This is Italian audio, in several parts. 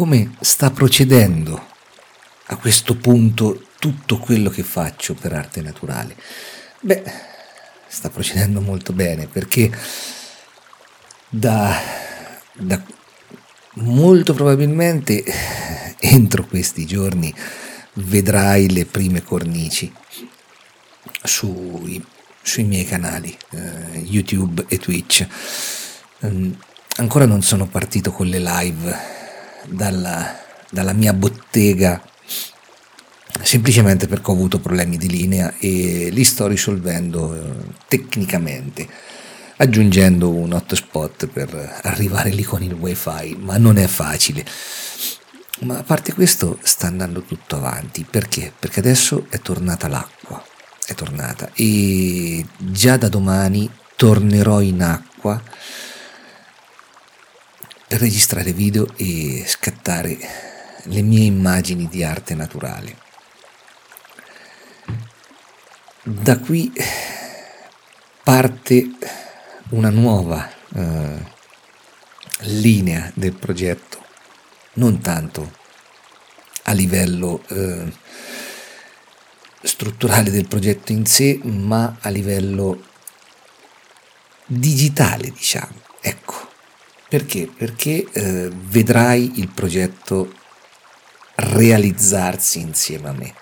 come sta procedendo a questo punto tutto quello che faccio per arte naturale? Beh, sta procedendo molto bene perché da, da molto probabilmente entro questi giorni vedrai le prime cornici sui, sui miei canali eh, YouTube e Twitch. Um, ancora non sono partito con le live dalla, dalla mia bottega semplicemente perché ho avuto problemi di linea e li sto risolvendo eh, tecnicamente aggiungendo un hotspot per arrivare lì con il wifi ma non è facile. Ma a parte questo sta andando tutto avanti. Perché? perché adesso è tornata l'acqua è tornata. E già da domani tornerò in acqua registrare video e scattare le mie immagini di arte naturale. Da qui parte una nuova eh, linea del progetto, non tanto a livello eh, strutturale del progetto in sé, ma a livello digitale, diciamo. Ecco, perché? Perché eh, vedrai il progetto realizzarsi insieme a me.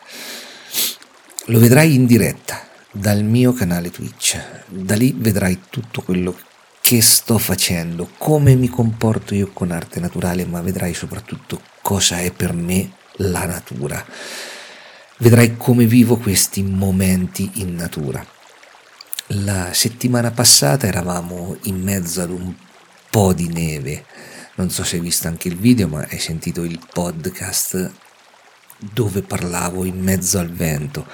Lo vedrai in diretta dal mio canale Twitch. Da lì vedrai tutto quello che sto facendo, come mi comporto io con arte naturale, ma vedrai soprattutto cosa è per me la natura vedrai come vivo questi momenti in natura. La settimana passata eravamo in mezzo ad un po' di neve, non so se hai visto anche il video, ma hai sentito il podcast dove parlavo in mezzo al vento.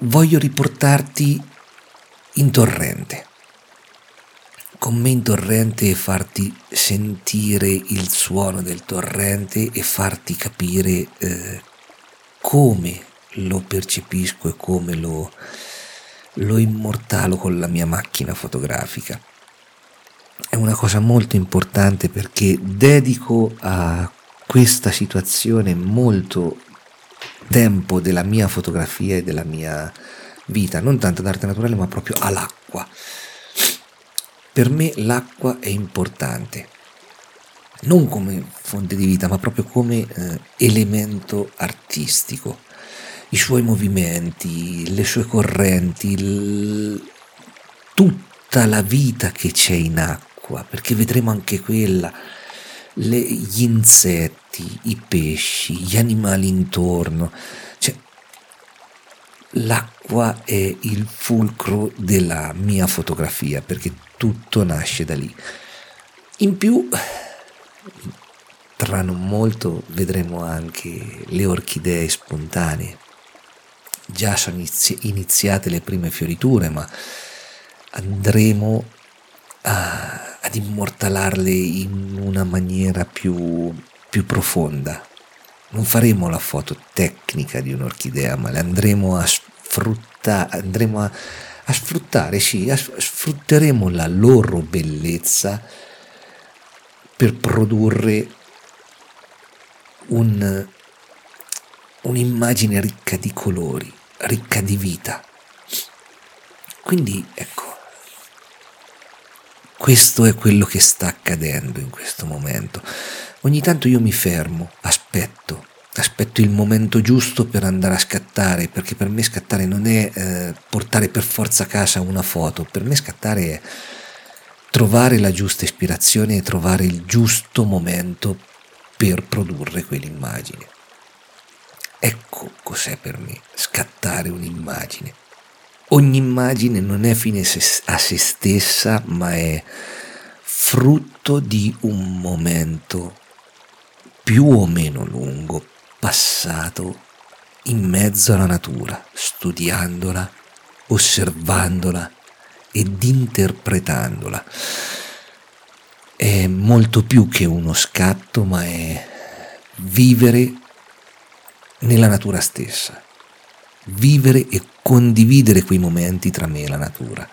Voglio riportarti in torrente, con me in torrente e farti sentire il suono del torrente e farti capire eh, come lo percepisco e come lo, lo immortalo con la mia macchina fotografica. È una cosa molto importante perché dedico a questa situazione molto tempo della mia fotografia e della mia vita, non tanto d'arte naturale ma proprio all'acqua. Per me l'acqua è importante non come fonte di vita, ma proprio come eh, elemento artistico. I suoi movimenti, le sue correnti, l... tutta la vita che c'è in acqua, perché vedremo anche quella, le, gli insetti, i pesci, gli animali intorno. Cioè, l'acqua è il fulcro della mia fotografia, perché tutto nasce da lì. In più tra non molto vedremo anche le orchidee spontanee. Già sono iniziate le prime fioriture, ma andremo a, ad immortalarle in una maniera più, più profonda. Non faremo la foto tecnica di un'orchidea, ma le andremo a sfruttare, andremo a, a sfruttare, sì, a, sfrutteremo la loro bellezza per produrre un, un'immagine ricca di colori, ricca di vita. Quindi ecco, questo è quello che sta accadendo in questo momento. Ogni tanto io mi fermo, aspetto, aspetto il momento giusto per andare a scattare, perché per me scattare non è eh, portare per forza a casa una foto, per me scattare è trovare la giusta ispirazione e trovare il giusto momento per produrre quell'immagine. Ecco cos'è per me scattare un'immagine. Ogni immagine non è fine a se stessa, ma è frutto di un momento più o meno lungo passato in mezzo alla natura, studiandola, osservandola, ed interpretandola. È molto più che uno scatto, ma è vivere nella natura stessa, vivere e condividere quei momenti tra me e la natura.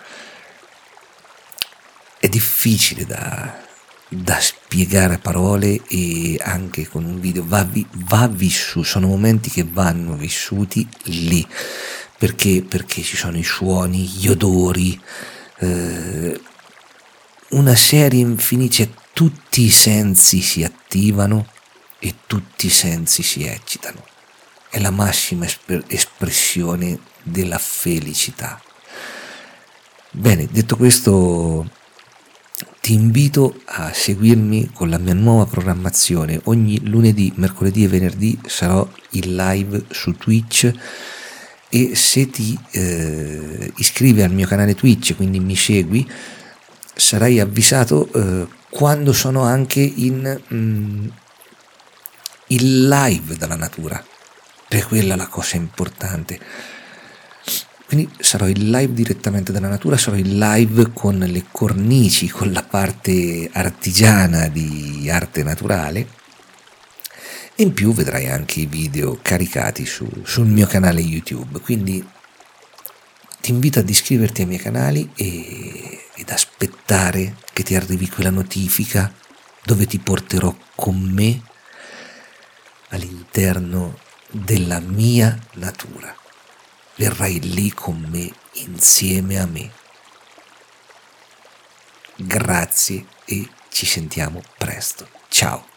È difficile da, da spiegare a parole e anche con un video va, va vissuto, sono momenti che vanno vissuti lì perché, perché ci sono i suoni, gli odori, eh, una serie infinita, cioè tutti i sensi si attivano e tutti i sensi si eccitano. È la massima esp- espressione della felicità. Bene, detto questo, ti invito a seguirmi con la mia nuova programmazione. Ogni lunedì, mercoledì e venerdì sarò in live su Twitch e se ti eh, iscrivi al mio canale Twitch, quindi mi segui, sarai avvisato eh, quando sono anche in, mm, in live dalla natura. Per quella la cosa importante. Quindi sarò in live direttamente dalla natura, sarò in live con le cornici, con la parte artigiana di arte naturale in più vedrai anche i video caricati su, sul mio canale YouTube. Quindi ti invito ad iscriverti ai miei canali e, ed aspettare che ti arrivi quella notifica dove ti porterò con me all'interno della mia natura. Verrai lì con me, insieme a me. Grazie e ci sentiamo presto. Ciao.